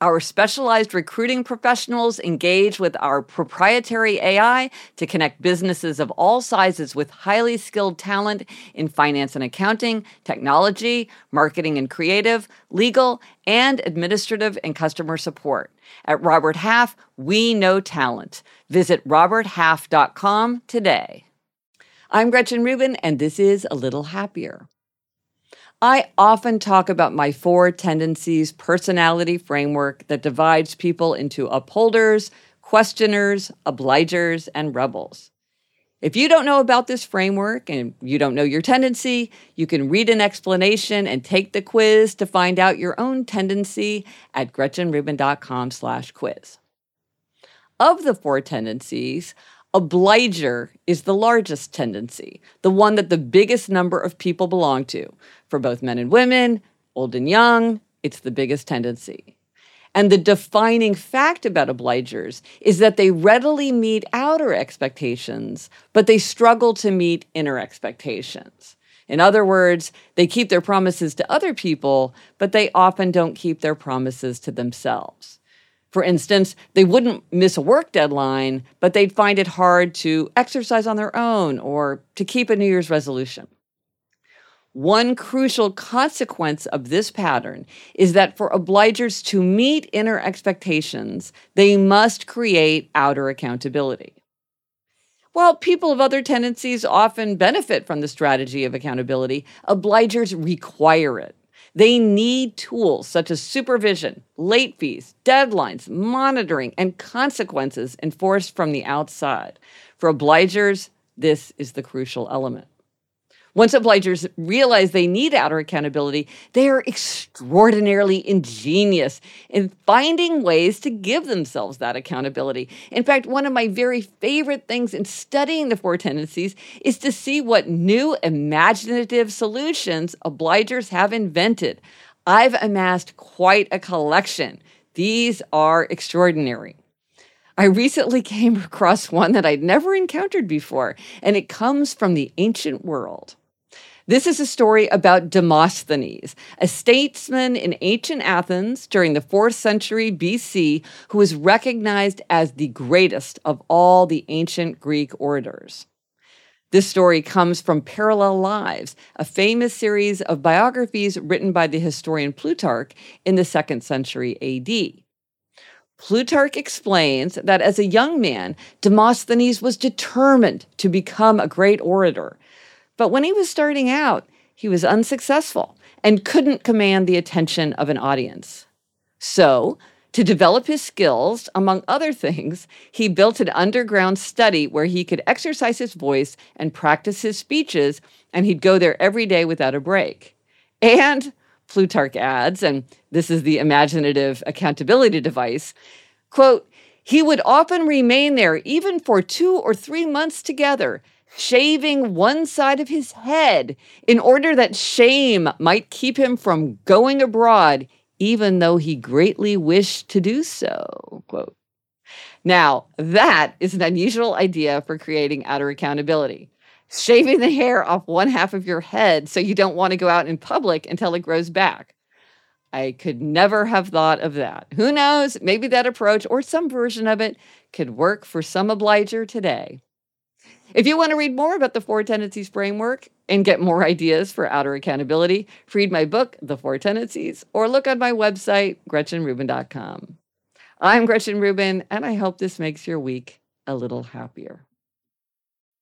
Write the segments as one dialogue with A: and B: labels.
A: Our specialized recruiting professionals engage with our proprietary AI to connect businesses of all sizes with highly skilled talent in finance and accounting, technology, marketing and creative, legal, and administrative and customer support. At Robert Half, we know talent. Visit roberthalf.com today. I'm Gretchen Rubin, and this is A Little Happier. I often talk about my four tendencies personality framework that divides people into upholders, questioners, obligers, and rebels. If you don't know about this framework and you don't know your tendency, you can read an explanation and take the quiz to find out your own tendency at gretchenrubin.com/quiz. Of the four tendencies, Obliger is the largest tendency, the one that the biggest number of people belong to. For both men and women, old and young, it's the biggest tendency. And the defining fact about obligers is that they readily meet outer expectations, but they struggle to meet inner expectations. In other words, they keep their promises to other people, but they often don't keep their promises to themselves. For instance, they wouldn't miss a work deadline, but they'd find it hard to exercise on their own or to keep a New Year's resolution. One crucial consequence of this pattern is that for obligers to meet inner expectations, they must create outer accountability. While people of other tendencies often benefit from the strategy of accountability, obligers require it. They need tools such as supervision, late fees, deadlines, monitoring, and consequences enforced from the outside. For obligers, this is the crucial element. Once obligers realize they need outer accountability, they are extraordinarily ingenious in finding ways to give themselves that accountability. In fact, one of my very favorite things in studying the four tendencies is to see what new imaginative solutions obligers have invented. I've amassed quite a collection. These are extraordinary. I recently came across one that I'd never encountered before, and it comes from the ancient world. This is a story about Demosthenes, a statesman in ancient Athens during the 4th century BC who was recognized as the greatest of all the ancient Greek orators. This story comes from Parallel Lives, a famous series of biographies written by the historian Plutarch in the 2nd century AD. Plutarch explains that as a young man, Demosthenes was determined to become a great orator but when he was starting out, he was unsuccessful and couldn't command the attention of an audience. So, to develop his skills, among other things, he built an underground study where he could exercise his voice and practice his speeches, and he'd go there every day without a break. And, Plutarch adds, and this is the imaginative accountability device, quote, he would often remain there even for two or three months together shaving one side of his head in order that shame might keep him from going abroad, even though he greatly wished to do so. Quote. Now, that is an unusual idea for creating outer accountability. Shaving the hair off one half of your head so you don't want to go out in public until it grows back. I could never have thought of that. Who knows? Maybe that approach or some version of it could work for some obliger today. If you want to read more about the Four Tendencies Framework and get more ideas for outer accountability, read my book, The Four Tendencies, or look on my website, GretchenRubin.com. I'm Gretchen Rubin, and I hope this makes your week a little happier.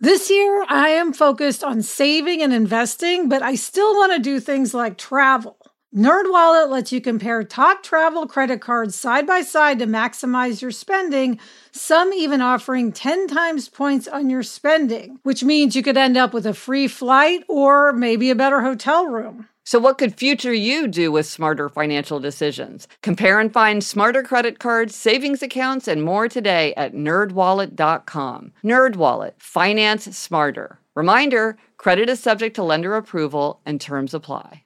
B: This year, I am focused on saving and investing, but I still want to do things like travel. NerdWallet lets you compare top travel credit cards side by side to maximize your spending, some even offering 10 times points on your spending, which means you could end up with a free flight or maybe a better hotel room.
A: So, what could future you do with smarter financial decisions? Compare and find smarter credit cards, savings accounts, and more today at nerdwallet.com. NerdWallet, finance smarter. Reminder credit is subject to lender approval and terms apply.